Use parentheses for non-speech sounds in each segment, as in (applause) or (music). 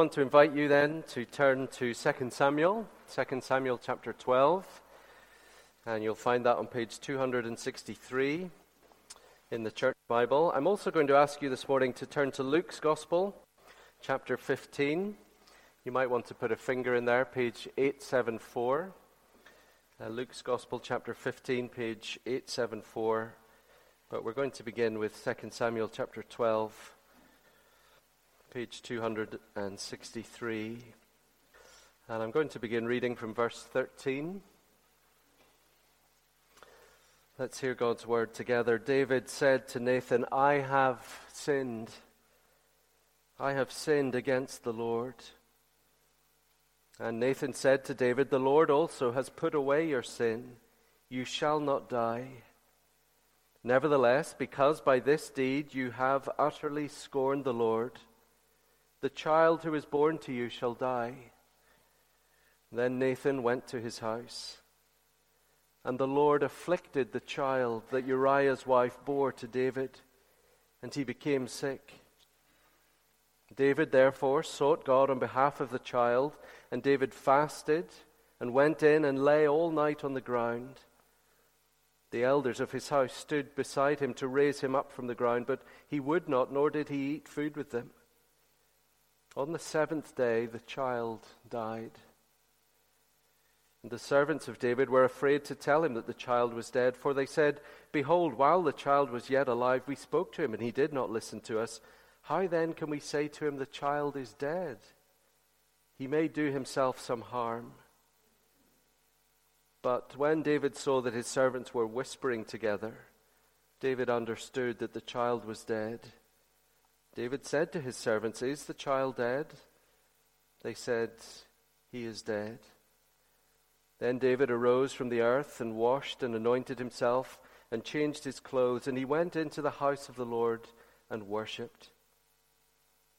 want to invite you then to turn to 2 Samuel, 2 Samuel chapter 12, and you'll find that on page 263 in the Church Bible. I'm also going to ask you this morning to turn to Luke's Gospel, chapter 15. You might want to put a finger in there, page 874. Uh, Luke's Gospel, chapter 15, page 874. But we're going to begin with 2 Samuel chapter 12 page 263. And I'm going to begin reading from verse 13. Let's hear God's word together. David said to Nathan, I have sinned. I have sinned against the Lord. And Nathan said to David, The Lord also has put away your sin. You shall not die. Nevertheless, because by this deed you have utterly scorned the Lord, the child who is born to you shall die. Then Nathan went to his house. And the Lord afflicted the child that Uriah's wife bore to David, and he became sick. David therefore sought God on behalf of the child, and David fasted and went in and lay all night on the ground. The elders of his house stood beside him to raise him up from the ground, but he would not, nor did he eat food with them. On the seventh day, the child died. And the servants of David were afraid to tell him that the child was dead, for they said, Behold, while the child was yet alive, we spoke to him, and he did not listen to us. How then can we say to him, The child is dead? He may do himself some harm. But when David saw that his servants were whispering together, David understood that the child was dead. David said to his servants, Is the child dead? They said, He is dead. Then David arose from the earth and washed and anointed himself and changed his clothes, and he went into the house of the Lord and worshipped.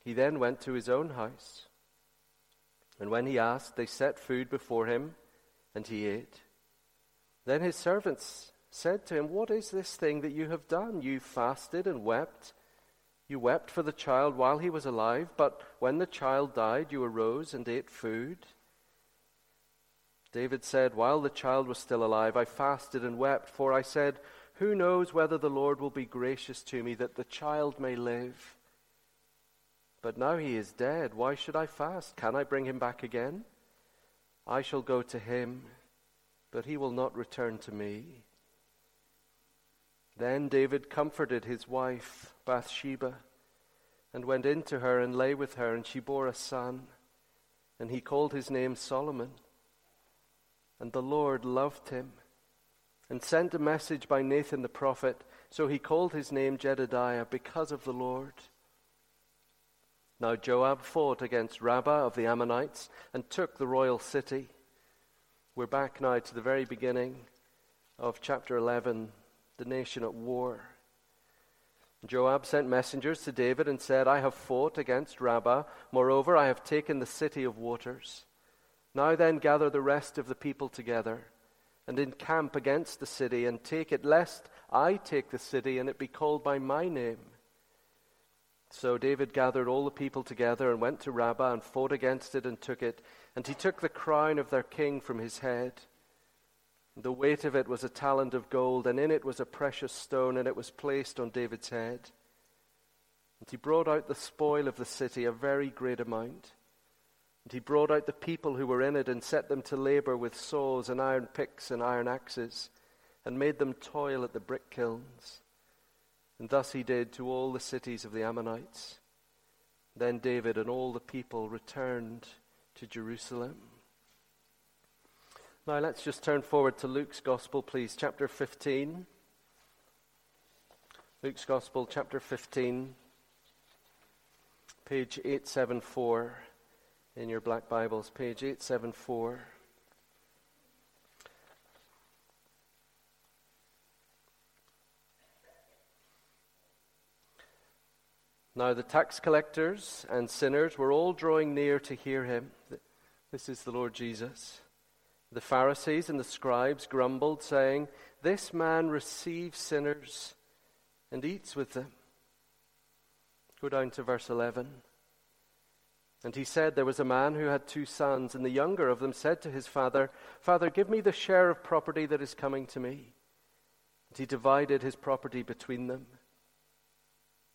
He then went to his own house. And when he asked, they set food before him, and he ate. Then his servants said to him, What is this thing that you have done? You fasted and wept you wept for the child while he was alive, but when the child died, you arose and ate food. David said, While the child was still alive, I fasted and wept, for I said, Who knows whether the Lord will be gracious to me that the child may live? But now he is dead. Why should I fast? Can I bring him back again? I shall go to him, but he will not return to me. Then David comforted his wife, Bathsheba, and went in to her and lay with her, and she bore a son, and he called his name Solomon. And the Lord loved him, and sent a message by Nathan the prophet, so he called his name Jedidiah, because of the Lord. Now Joab fought against Rabbah of the Ammonites and took the royal city. We're back now to the very beginning of chapter 11 the nation at war. Joab sent messengers to David and said, I have fought against Rabbah. Moreover, I have taken the city of waters. Now then, gather the rest of the people together and encamp against the city and take it, lest I take the city and it be called by my name. So David gathered all the people together and went to Rabbah and fought against it and took it. And he took the crown of their king from his head the weight of it was a talent of gold, and in it was a precious stone, and it was placed on David's head. And he brought out the spoil of the city, a very great amount. And he brought out the people who were in it, and set them to labor with saws and iron picks and iron axes, and made them toil at the brick kilns. And thus he did to all the cities of the Ammonites. Then David and all the people returned to Jerusalem. Now let's just turn forward to Luke's Gospel, please, chapter 15. Luke's Gospel, chapter 15, page 874. in your black Bibles, page 874. Now the tax collectors and sinners were all drawing near to hear him. This is the Lord Jesus. The Pharisees and the scribes grumbled, saying, This man receives sinners and eats with them. Go down to verse 11. And he said, There was a man who had two sons, and the younger of them said to his father, Father, give me the share of property that is coming to me. And he divided his property between them.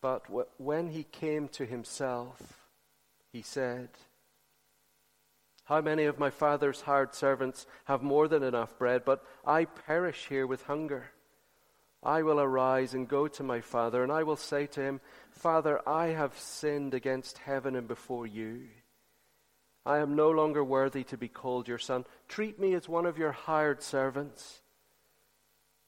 But when he came to himself, he said, How many of my father's hired servants have more than enough bread, but I perish here with hunger? I will arise and go to my father, and I will say to him, Father, I have sinned against heaven and before you. I am no longer worthy to be called your son. Treat me as one of your hired servants.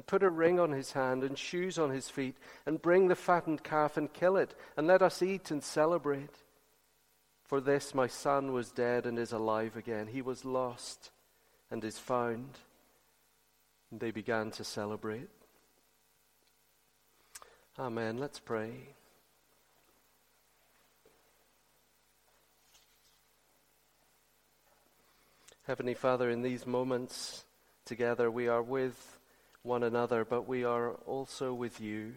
and put a ring on his hand and shoes on his feet, and bring the fattened calf and kill it, and let us eat and celebrate. For this my son was dead and is alive again. He was lost and is found. And they began to celebrate. Amen. Let's pray. Heavenly Father, in these moments together, we are with one another, but we are also with you.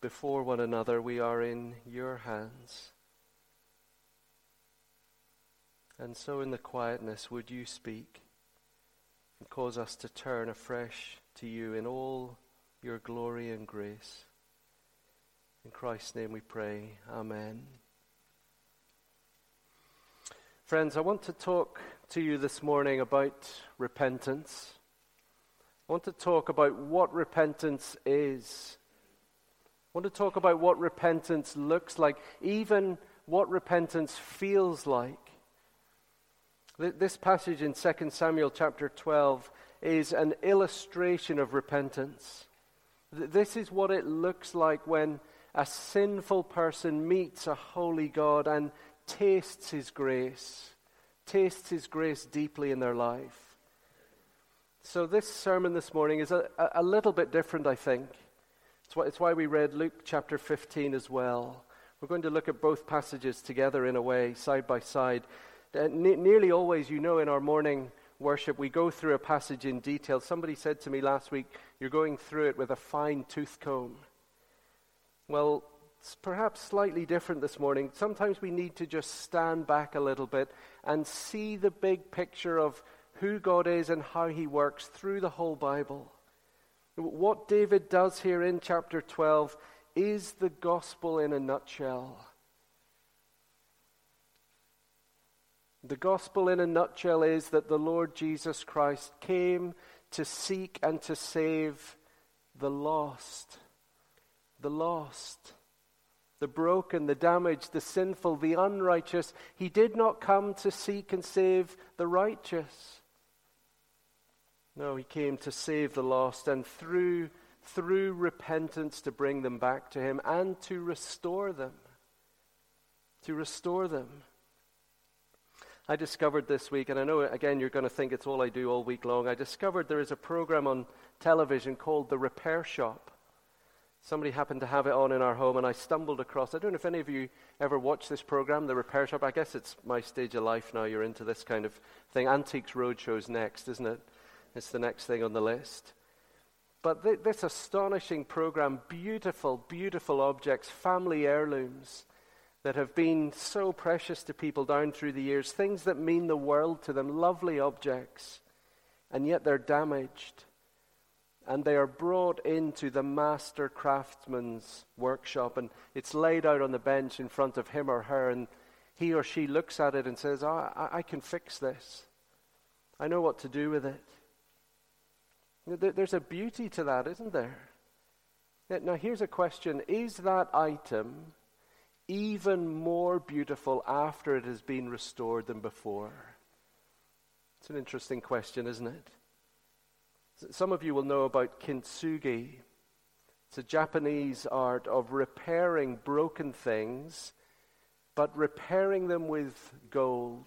Before one another, we are in your hands. And so, in the quietness, would you speak and cause us to turn afresh to you in all your glory and grace? In Christ's name we pray. Amen. Friends, I want to talk to you this morning about repentance. I want to talk about what repentance is. I want to talk about what repentance looks like, even what repentance feels like. This passage in 2 Samuel chapter 12 is an illustration of repentance. This is what it looks like when a sinful person meets a holy God and tastes his grace, tastes his grace deeply in their life. So, this sermon this morning is a, a little bit different, I think. It's why, it's why we read Luke chapter 15 as well. We're going to look at both passages together in a way, side by side. Uh, ne- nearly always, you know, in our morning worship, we go through a passage in detail. Somebody said to me last week, You're going through it with a fine tooth comb. Well, it's perhaps slightly different this morning. Sometimes we need to just stand back a little bit and see the big picture of who God is and how he works through the whole Bible. What David does here in chapter 12 is the gospel in a nutshell. The gospel in a nutshell is that the Lord Jesus Christ came to seek and to save the lost. The lost. The broken, the damaged, the sinful, the unrighteous. He did not come to seek and save the righteous. No, he came to save the lost and through, through repentance to bring them back to him and to restore them. To restore them. I discovered this week, and I know again you're going to think it's all I do all week long. I discovered there is a program on television called The Repair Shop. Somebody happened to have it on in our home, and I stumbled across. I don't know if any of you ever watch this program, The Repair Shop. I guess it's my stage of life now. You're into this kind of thing. Antiques Roadshow's next, isn't it? It's the next thing on the list. But th- this astonishing program, beautiful, beautiful objects, family heirlooms that have been so precious to people down through the years, things that mean the world to them, lovely objects, and yet they're damaged and they are brought into the master craftsman's workshop, and it's laid out on the bench in front of him or her, and he or she looks at it and says, oh, I, I can fix this. I know what to do with it. There's a beauty to that, isn't there? Now, here's a question Is that item even more beautiful after it has been restored than before? It's an interesting question, isn't it? Some of you will know about kintsugi. It's a Japanese art of repairing broken things, but repairing them with gold.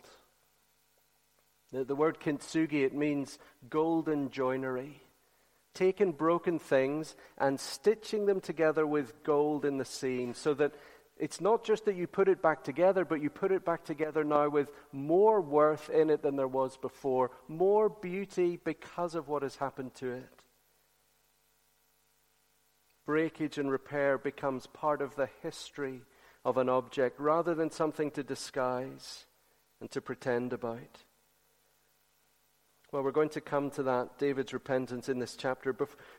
The, word kintsugi, it means golden joinery. Taking broken things and stitching them together with gold in the seam so that it's not just that you put it back together, but you put it back together now with more worth in it than there was before, more beauty because of what has happened to it. Breakage and repair becomes part of the history of an object rather than something to disguise and to pretend about. Well, we're going to come to that, David's repentance, in this chapter.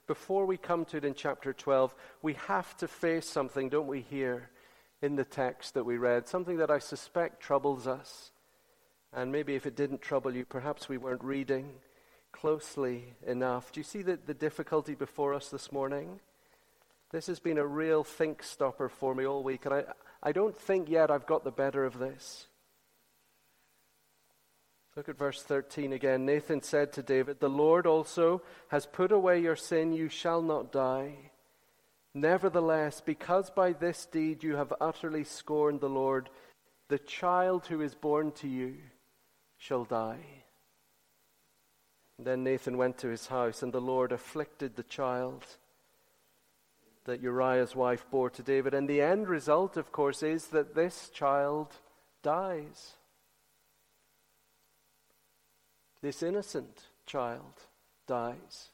Before we come to it in chapter 12, we have to face something, don't we, here? in the text that we read, something that I suspect troubles us. And maybe if it didn't trouble you, perhaps we weren't reading closely enough. Do you see the, the difficulty before us this morning? This has been a real think stopper for me all week, and I, I don't think yet I've got the better of this. Look at verse 13 again. Nathan said to David, The Lord also has put away your sin, you shall not die. Nevertheless, because by this deed you have utterly scorned the Lord, the child who is born to you shall die. Then Nathan went to his house, and the Lord afflicted the child that Uriah's wife bore to David. And the end result, of course, is that this child dies. This innocent child dies.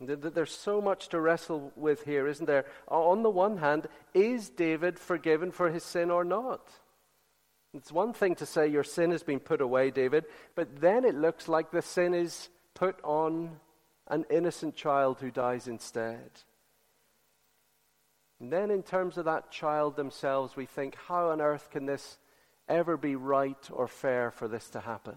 There's so much to wrestle with here, isn't there? On the one hand, is David forgiven for his sin or not? It's one thing to say your sin has been put away, David, but then it looks like the sin is put on an innocent child who dies instead. And then, in terms of that child themselves, we think, how on earth can this ever be right or fair for this to happen?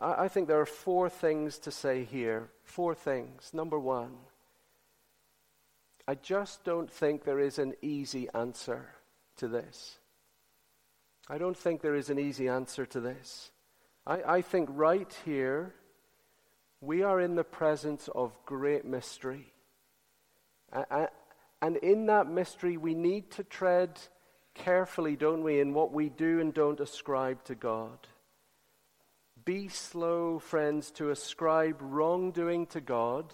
I think there are four things to say here. Four things. Number one, I just don't think there is an easy answer to this. I don't think there is an easy answer to this. I, I think right here, we are in the presence of great mystery. And in that mystery, we need to tread carefully, don't we, in what we do and don't ascribe to God. Be slow, friends, to ascribe wrongdoing to God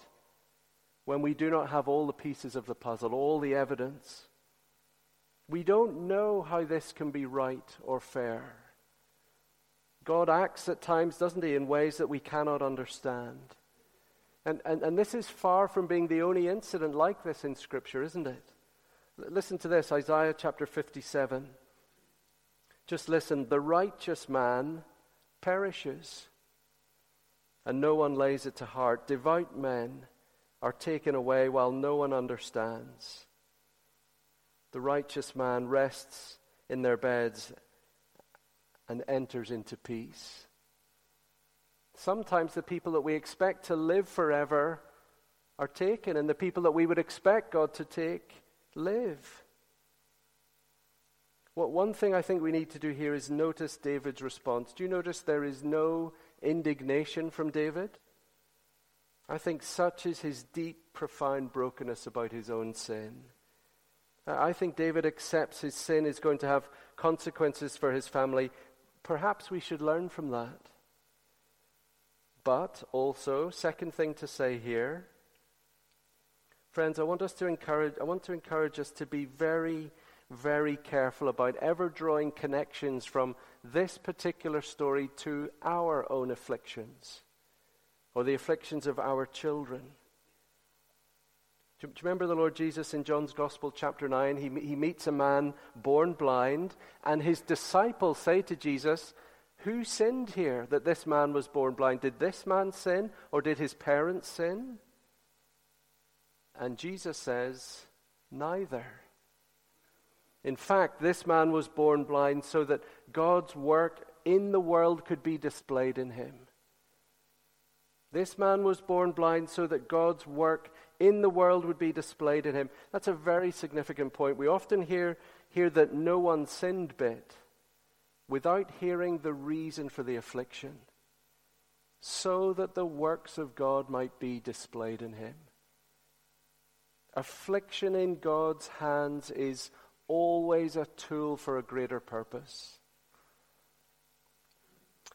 when we do not have all the pieces of the puzzle, all the evidence. We don't know how this can be right or fair. God acts at times, doesn't he, in ways that we cannot understand. And, and, and this is far from being the only incident like this in Scripture, isn't it? Listen to this Isaiah chapter 57. Just listen. The righteous man perishes, and no one lays it to heart. Devout men are taken away while no one understands. The righteous man rests in their beds and enters into peace. Sometimes the people that we expect to live forever are taken, and the people that we would expect God to take live. What one thing I think we need to do here is notice David's response. Do you notice there is no indignation from David? I think such is his deep, profound brokenness about his own sin. I think David accepts his sin is going to have consequences for his family. Perhaps we should learn from that. But also, second thing to say here, Friends, I want us to encourage, I want to encourage us to be very, very careful about ever drawing connections from this particular story to our own afflictions or the afflictions of our children. Do you remember the Lord Jesus in John's Gospel, chapter 9? He, he meets a man born blind, and his disciples say to Jesus, Who sinned here that this man was born blind? Did this man sin, or did his parents sin? And Jesus says, Neither. In fact, this man was born blind so that God's work in the world could be displayed in him. This man was born blind so that God's work in the world would be displayed in him. That's a very significant point. We often hear, hear that no one sinned bit without hearing the reason for the affliction, so that the works of God might be displayed in him. Affliction in God's hands is always a tool for a greater purpose.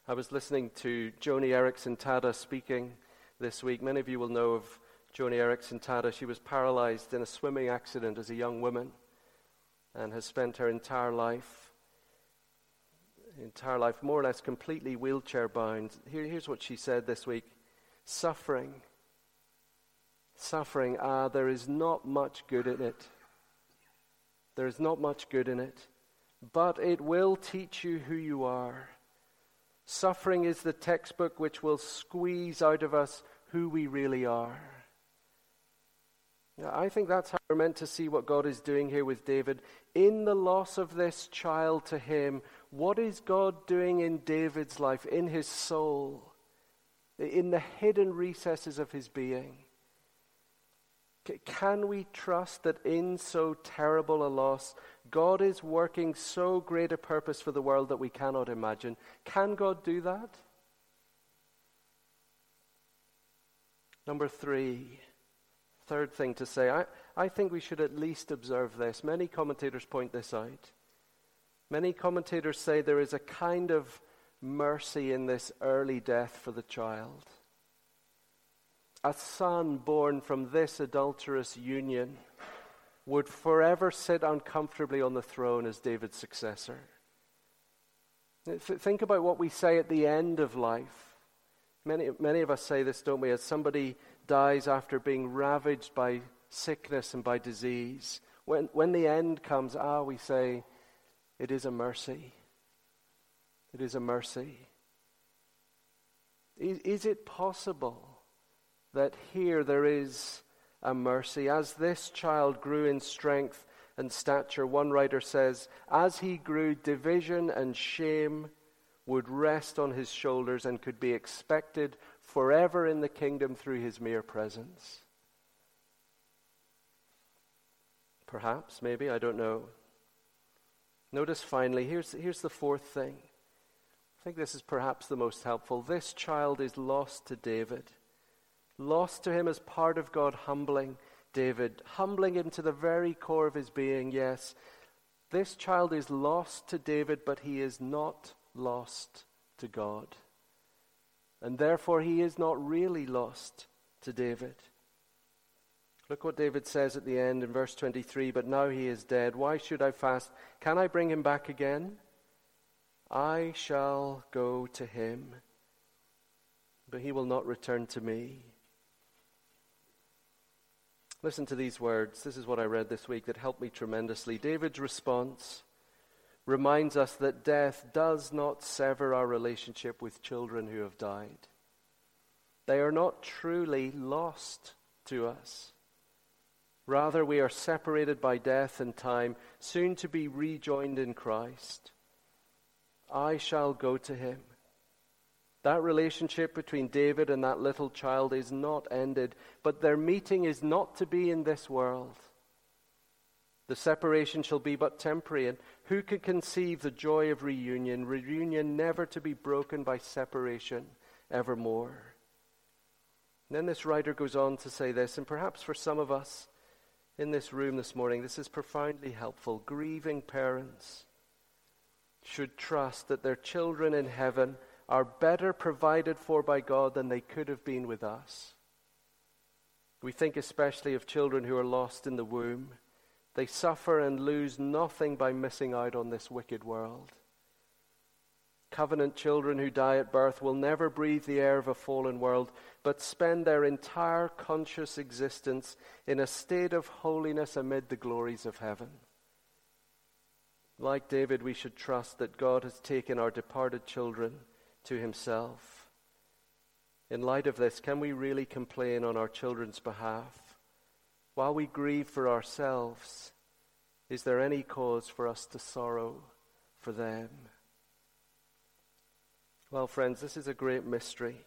I was listening to Joni Eareckson Tada speaking this week. Many of you will know of Joni Eareckson Tada. She was paralyzed in a swimming accident as a young woman and has spent her entire life, entire life more or less completely wheelchair bound. Here, here's what she said this week Suffering, suffering, ah, there is not much good in it. There is not much good in it, but it will teach you who you are. Suffering is the textbook which will squeeze out of us who we really are. Now, I think that's how we're meant to see what God is doing here with David. In the loss of this child to him, what is God doing in David's life, in his soul, in the hidden recesses of his being? Can we trust that in so terrible a loss, God is working so great a purpose for the world that we cannot imagine? Can God do that? Number three, third thing to say, I, I think we should at least observe this. Many commentators point this out. Many commentators say there is a kind of mercy in this early death for the child a son born from this adulterous union would forever sit uncomfortably on the throne as David's successor. Think about what we say at the end of life. Many, many of us say this, don't we? As somebody dies after being ravaged by sickness and by disease, when, when the end comes, ah, we say, it is a mercy. It is a mercy. Is, is it possible that here there is a mercy. As this child grew in strength and stature, one writer says, as he grew, division and shame would rest on his shoulders and could be expected forever in the kingdom through his mere presence. Perhaps, maybe, I don't know. Notice finally, here's, here's the fourth thing. I think this is perhaps the most helpful. This child is lost to David lost to him as part of God humbling David, humbling him to the very core of his being. Yes, this child is lost to David, but he is not lost to God. And therefore, he is not really lost to David. Look what David says at the end in verse 23 But now he is dead. Why should I fast? Can I bring him back again? I shall go to him, but he will not return to me. Listen to these words. This is what I read this week that helped me tremendously. David's response reminds us that death does not sever our relationship with children who have died. They are not truly lost to us. Rather, we are separated by death and time, soon to be rejoined in Christ. I shall go to him. That relationship between David and that little child is not ended, but their meeting is not to be in this world. The separation shall be but temporary, and who could conceive the joy of reunion? Reunion never to be broken by separation evermore. And then this writer goes on to say this, and perhaps for some of us in this room this morning, this is profoundly helpful. Grieving parents should trust that their children in heaven are better provided for by God than they could have been with us. We think especially of children who are lost in the womb. They suffer and lose nothing by missing out on this wicked world. Covenant children who die at birth will never breathe the air of a fallen world, but spend their entire conscious existence in a state of holiness amid the glories of heaven. Like David, we should trust that God has taken our departed children to himself. In light of this, can we really complain on our children's behalf? While we grieve for ourselves, is there any cause for us to sorrow for them? Well, friends, this is a great mystery.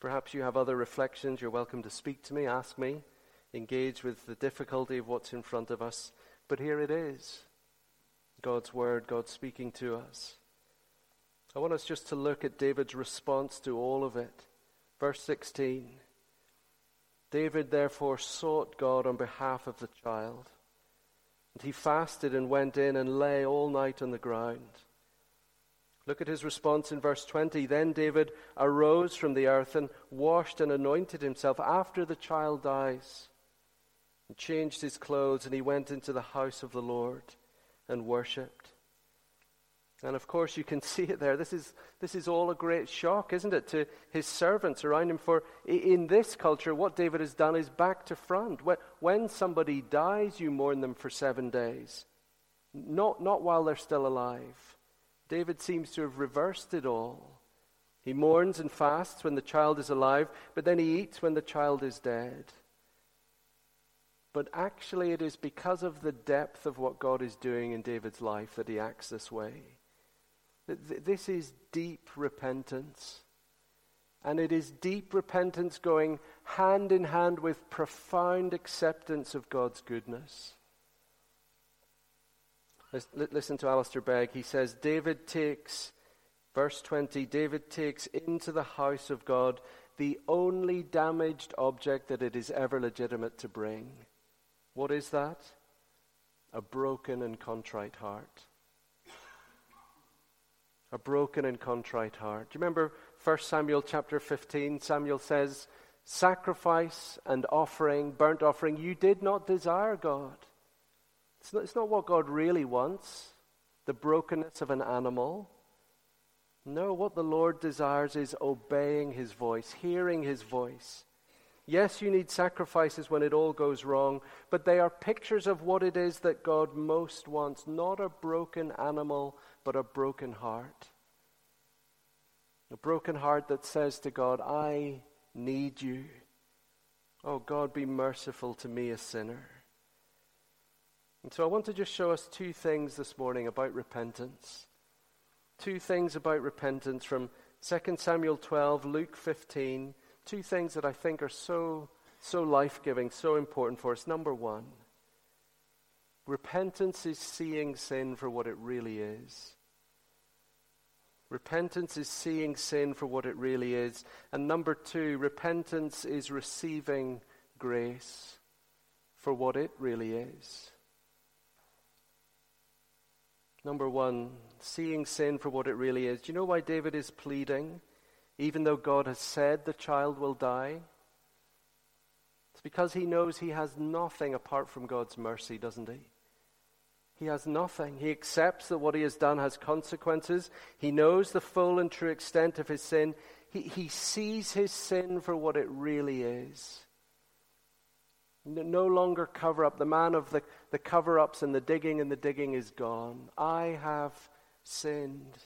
Perhaps you have other reflections. You're welcome to speak to me, ask me, engage with the difficulty of what's in front of us. But here it is God's Word, God speaking to us. I want us just to look at David's response to all of it. Verse 16 David therefore sought God on behalf of the child. And he fasted and went in and lay all night on the ground. Look at his response in verse 20. Then David arose from the earth and washed and anointed himself after the child dies, and changed his clothes, and he went into the house of the Lord and worshipped. And of course, you can (laughs) see it there. This is, this is all a great shock, isn't it, to his servants around him? For in this culture, what David has done is back to front. When somebody dies, you mourn them for seven days, not, not while they're still alive. David seems to have reversed it all. He mourns and fasts when the child is alive, but then he eats when the child is dead. But actually, it is because of the depth of what God is doing in David's life that he acts this way. This is deep repentance. And it is deep repentance going hand in hand with profound acceptance of God's goodness. Listen to Alistair Begg. He says, David takes, verse 20, David takes into the house of God the only damaged object that it is ever legitimate to bring. What is that? A broken and contrite heart. A broken and contrite heart. Do you remember 1 Samuel chapter 15? Samuel says, Sacrifice and offering, burnt offering, you did not desire God. It's not, it's not what God really wants, the brokenness of an animal. No, what the Lord desires is obeying His voice, hearing His voice. Yes, you need sacrifices when it all goes wrong, but they are pictures of what it is that God most wants not a broken animal, but a broken heart. A broken heart that says to God, I need you. Oh, God, be merciful to me, a sinner. And so I want to just show us two things this morning about repentance. Two things about repentance from 2 Samuel 12, Luke 15. Two things that I think are so, so life giving, so important for us. Number one, repentance is seeing sin for what it really is. Repentance is seeing sin for what it really is. And number two, repentance is receiving grace for what it really is. Number one, seeing sin for what it really is. Do you know why David is pleading, even though God has said the child will die? It's because he knows he has nothing apart from God's mercy, doesn't he? He has nothing. He accepts that what he has done has consequences. He knows the full and true extent of his sin. He, he sees his sin for what it really is. No longer cover up. The man of the, the cover ups and the digging and the digging is gone. I have sinned.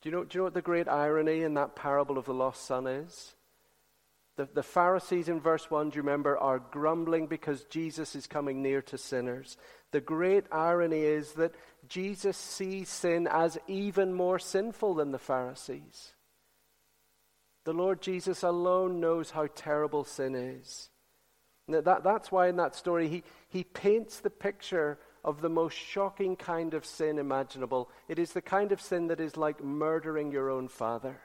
Do you, know, do you know what the great irony in that parable of the lost son is? The, the Pharisees in verse 1, do you remember, are grumbling because Jesus is coming near to sinners. The great irony is that Jesus sees sin as even more sinful than the Pharisees. The Lord Jesus alone knows how terrible sin is. That, that's why in that story he, he paints the picture of the most shocking kind of sin imaginable. It is the kind of sin that is like murdering your own father.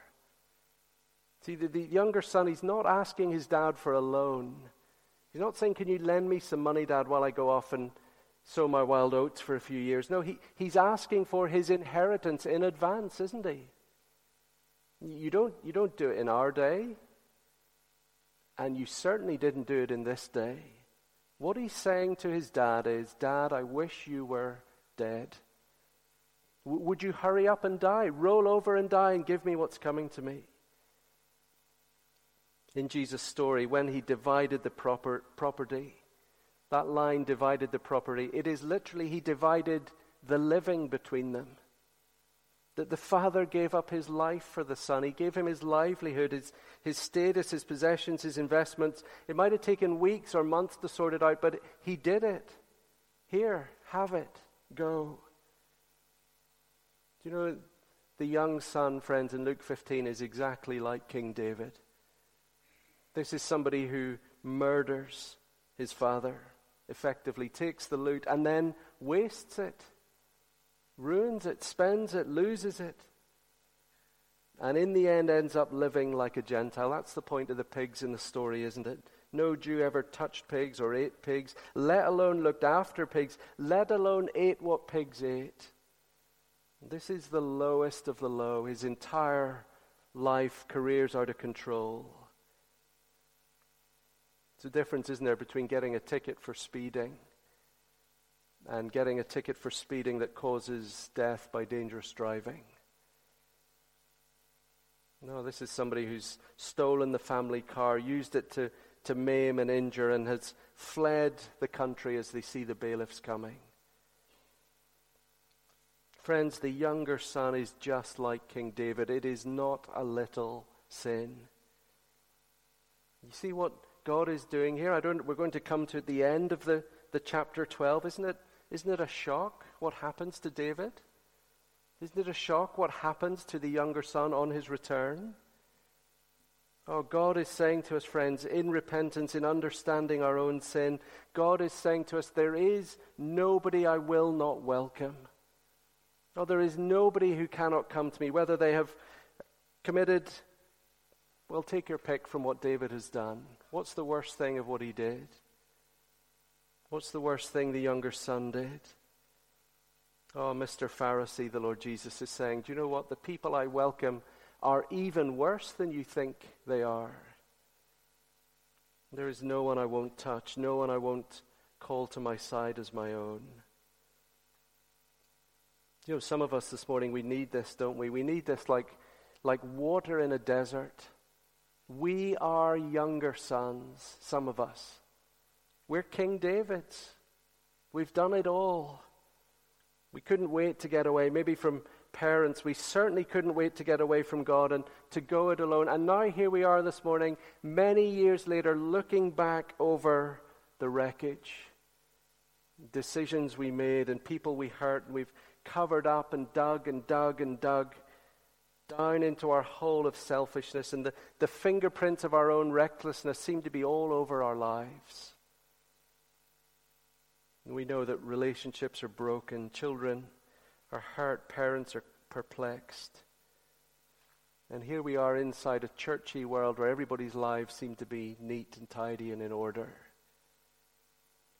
See, the, the younger son, he's not asking his dad for a loan. He's not saying, Can you lend me some money, dad, while I go off and sow my wild oats for a few years? No, he, he's asking for his inheritance in advance, isn't he? You don't, you don't do it in our day. And you certainly didn't do it in this day. What he's saying to his dad is, Dad, I wish you were dead. W- would you hurry up and die? Roll over and die and give me what's coming to me? In Jesus' story, when he divided the proper, property, that line divided the property. It is literally, he divided the living between them. That the father gave up his life for the son. He gave him his livelihood, his, his status, his possessions, his investments. It might have taken weeks or months to sort it out, but he did it. Here, have it, go. Do you know, the young son, friends, in Luke 15 is exactly like King David. This is somebody who murders his father, effectively takes the loot, and then wastes it, ruins it, spends it, loses it. And in the end ends up living like a Gentile. That's the point of the pigs in the story, isn't it? No Jew ever touched pigs or ate pigs, let alone looked after pigs, let alone ate what pigs ate. This is the lowest of the low. His entire life, career's out of control. It's a difference, isn't there, between getting a ticket for speeding and getting a ticket for speeding that causes death by dangerous driving. No, this is somebody who's stolen the family car, used it to, to maim and injure, and has fled the country as they see the bailiffs coming. Friends, the younger son is just like King David. It is not a little sin. You see what God is doing here? I don't, we're going to come to the end of the, the chapter 12. Isn't it, isn't it a shock what happens to David? Isn't it a shock what happens to the younger son on his return? Oh, God is saying to us, friends, in repentance, in understanding our own sin, God is saying to us, there is nobody I will not welcome. No, there is nobody who cannot come to me, whether they have committed, well, take your pick from what David has done. What's the worst thing of what he did? What's the worst thing the younger son did? Oh, Mr. Pharisee, the Lord Jesus is saying, Do you know what? The people I welcome are even worse than you think they are. There is no one I won't touch, no one I won't call to my side as my own. You know, some of us this morning, we need this, don't we? We need this like, like water in a desert. We are younger sons, some of us. We're King David's. We've done it all. We couldn't wait to get away, maybe from parents. We certainly couldn't wait to get away from God and to go it alone. And now here we are this morning, many years later, looking back over the wreckage, decisions we made, and people we hurt, and we've covered up and dug and dug and dug down into our hole of selfishness, and the, the fingerprints of our own recklessness seem to be all over our lives. And we know that relationships are broken, children are hurt, parents are perplexed. And here we are inside a churchy world where everybody's lives seem to be neat and tidy and in order.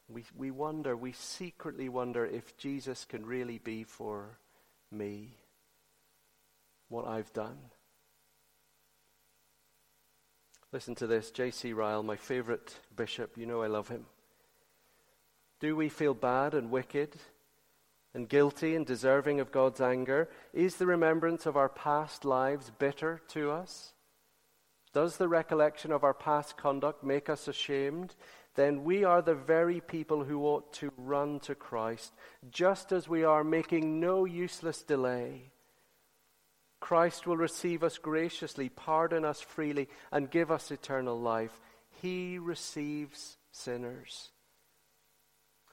We, we wonder, we secretly wonder if Jesus can really be for me what I've done. Listen to this. J.C. Ryle, my favorite bishop, you know I love him. Do we feel bad and wicked and guilty and deserving of God's anger? Is the remembrance of our past lives bitter to us? Does the recollection of our past conduct make us ashamed? then we are the very people who ought to run to Christ, just as we are making no useless delay. Christ will receive us graciously, pardon us freely, and give us eternal life. He receives sinners.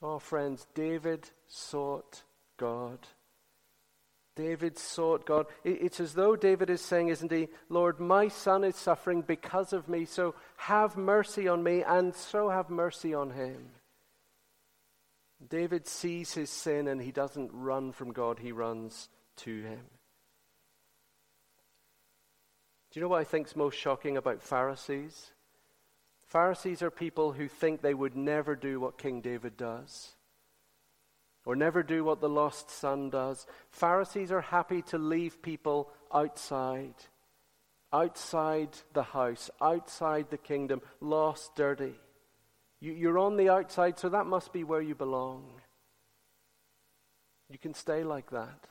Oh, friends, David sought God. David sought God. It's as though David is saying, isn't he? Lord, my son is suffering because of me, so have mercy on me, and so have mercy on him. David sees his sin and he doesn't run from God, he runs to him. Do you know what I think is most shocking about Pharisees? Pharisees are people who think they would never do what King David does or never do what the lost son does. Pharisees are happy to leave people outside. outside the house, outside the kingdom, lost, dirty. You, you're on the outside, so that must be where you belong. You can stay like that.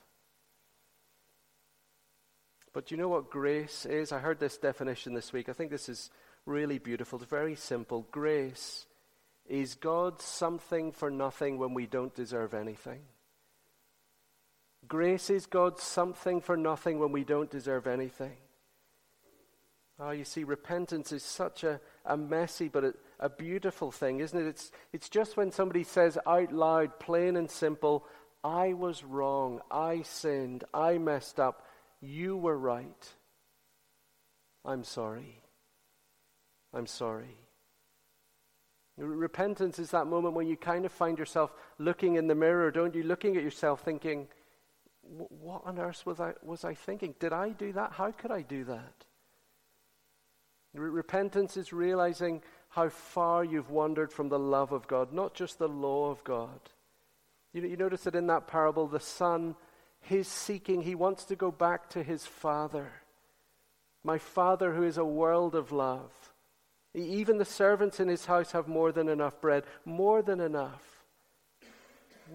But you know what grace is? I heard this definition this week. I think this is really beautiful. It's very simple. Grace is God something for nothing when we don't deserve anything. Grace is God something for nothing when we don't deserve anything. Oh, you see, repentance is such a, a messy but a, a beautiful thing, isn't it? It's, it's just when somebody says out loud, plain and simple, I was wrong, I sinned, I messed up, you were right. I'm sorry. I'm sorry. Repentance is that moment when you kind of find yourself looking in the mirror, don't you? Looking at yourself thinking, what on earth was I, was I thinking? Did I do that? How could I do that? Repentance is realizing how far you've wandered from the love of God, not just the law of God. You, you notice that in that parable, the son, his seeking, he wants to go back to his father. My father who is a world of love. Even the servants in his house have more than enough bread, more than enough.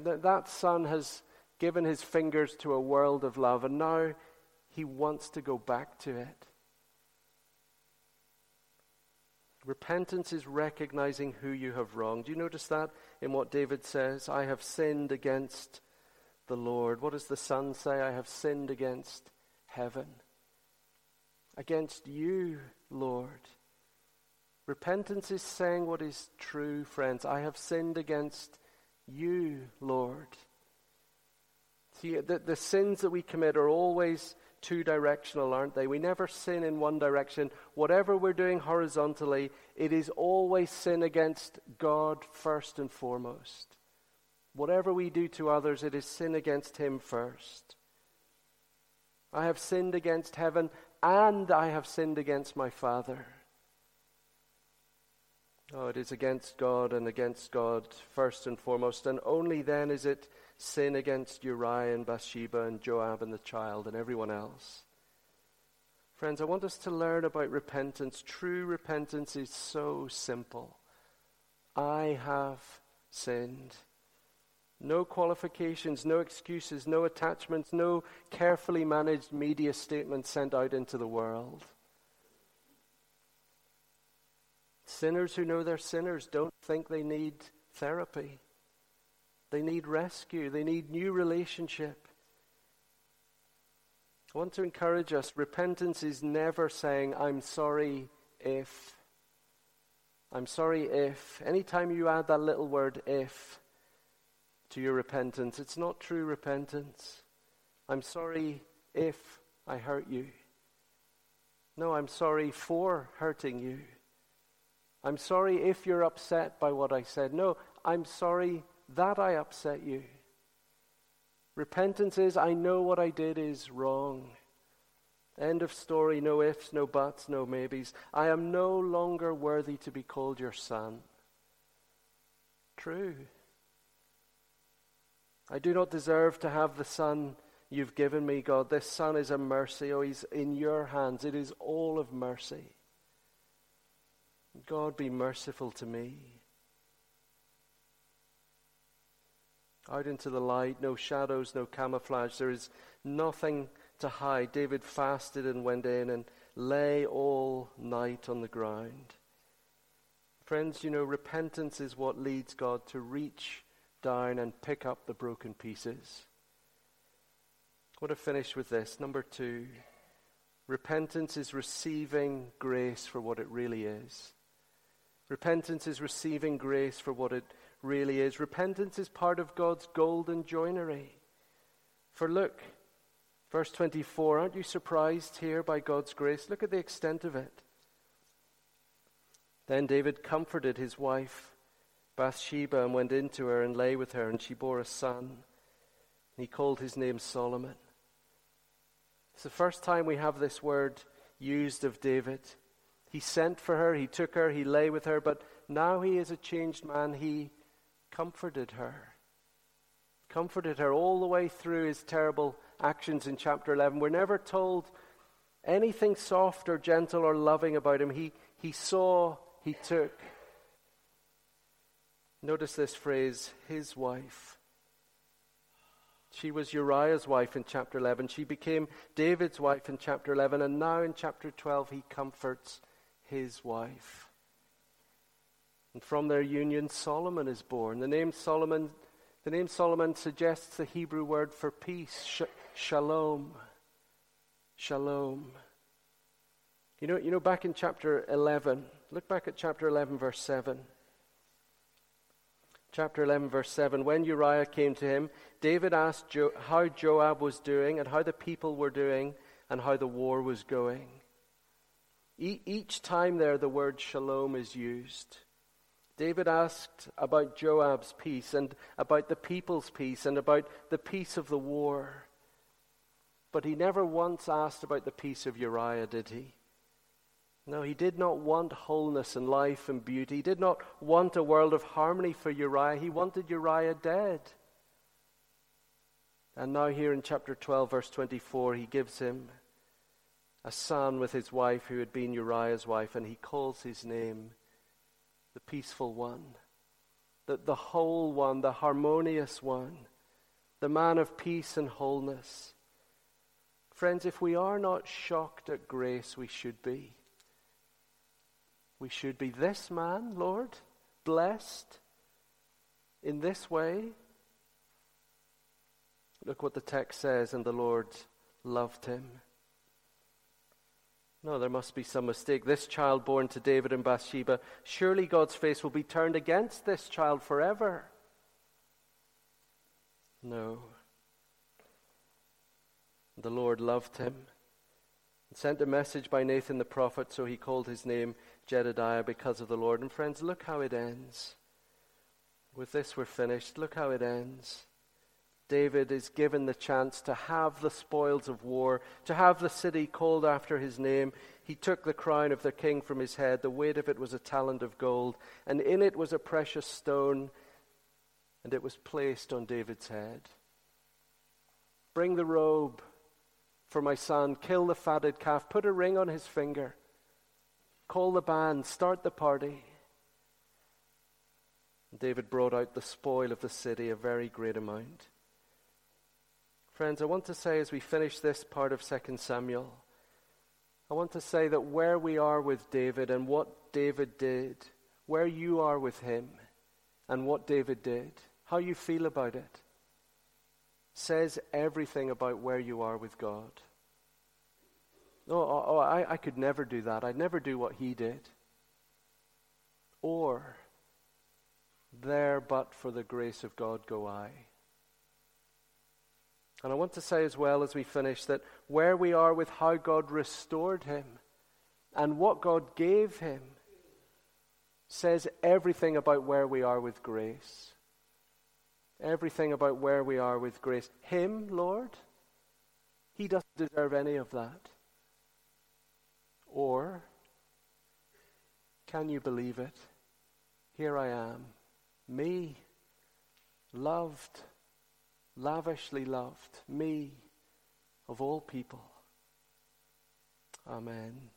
That, that son has given his fingers to a world of love, and now he wants to go back to it. Repentance is recognizing who you have wronged. Do you notice that in what David says? I have sinned against the Lord. What does the Son say? I have sinned against heaven. Against you, Lord. Repentance is saying what is true, friends. I have sinned against you, Lord. See, the, the sins that we commit are always two directional, aren't they? We never sin in one direction. Whatever we're doing horizontally, it is always sin against God first and foremost. Whatever we do to others, it is sin against Him first. I have sinned against heaven and I have sinned against my Father. Oh, it is against God and against God first and foremost, and only then is it sin against Uriah and Bathsheba and Joab and the child and everyone else. Friends, I want us to learn about repentance. True repentance is so simple. I have sinned. No qualifications, no excuses, no attachments, no carefully managed media statements sent out into the world. Sinners who know they're sinners don't think they need therapy. They need rescue. They need new relationship. I want to encourage us repentance is never saying, I'm sorry if. I'm sorry if. Anytime you add that little word if to your repentance, it's not true repentance. I'm sorry if I hurt you. No, I'm sorry for hurting you. I'm sorry if you're upset by what I said. No, I'm sorry that I upset you. Repentance is I know what I did is wrong. End of story. No ifs, no buts, no maybes. I am no longer worthy to be called your son. True. I do not deserve to have the son you've given me, God. This son is a mercy. Oh, he's in your hands. It is all of mercy. God, be merciful to me. Out into the light, no shadows, no camouflage. There is nothing to hide. David fasted and went in and lay all night on the ground. Friends, you know, repentance is what leads God to reach down and pick up the broken pieces. I want to finish with this. Number two, repentance is receiving grace for what it really is. Repentance is receiving grace for what it really is. Repentance is part of God's golden joinery. For look, verse 24, aren't you surprised here by God's grace? Look at the extent of it. Then David comforted his wife, Bathsheba, and went into her and lay with her, and she bore a son. And He called his name Solomon. It's the first time we have this word used of David. He sent for her, he took her, he lay with her, but now he is a changed man. He comforted her. Comforted her all the way through his terrible actions in chapter 11. We're never told anything soft or gentle or loving about him, he, he saw, he took. Notice this phrase, his wife. She was Uriah's wife in chapter 11. She became David's wife in chapter 11. And now in chapter 12, he comforts his wife. And from their union, Solomon is born. The name Solomon, the name Solomon suggests the Hebrew word for peace, sh- shalom. Shalom. You know, you know, back in chapter 11, look back at chapter 11, verse 7. Chapter 11, verse 7. When Uriah came to him, David asked jo- how Joab was doing and how the people were doing and how the war was going. E- each time there, the word shalom is used. David asked about Joab's peace and about the people's peace and about the peace of the war. But he never once asked about the peace of Uriah, did he? No, he did not want wholeness and life and beauty. He did not want a world of harmony for Uriah. He wanted Uriah dead. And now, here in chapter 12, verse 24, he gives him a son with his wife who had been Uriah's wife, and he calls his name the peaceful one, the, the whole one, the harmonious one, the man of peace and wholeness. Friends, if we are not shocked at grace, we should be. We should be this man, Lord, blessed in this way. Look what the text says, and the Lord loved him. No, there must be some mistake. This child born to David and Bathsheba, surely God's face will be turned against this child forever. No. The Lord loved him and sent a message by Nathan the prophet, so he called his name Jedidiah because of the Lord. And friends, look how it ends. With this, we're finished. Look how it ends. David is given the chance to have the spoils of war, to have the city called after his name. He took the crown of the king from his head. The weight of it was a talent of gold, and in it was a precious stone, and it was placed on David's head. Bring the robe for my son, kill the fatted calf, put a ring on his finger, call the band, start the party. David brought out the spoil of the city, a very great amount. Friends, I want to say as we finish this part of 2 Samuel, I want to say that where we are with David and what David did, where you are with him and what David did, how you feel about it, says everything about where you are with God. Oh, oh, oh I, I could never do that. I'd never do what he did. Or, there but for the grace of God go I. And I want to say as well as we finish that where we are with how God restored him and what God gave him says everything about where we are with grace. Everything about where we are with grace. Him, Lord, he doesn't deserve any of that. Or, can you believe it? Here I am, me, loved lavishly loved, me of all people. Amen.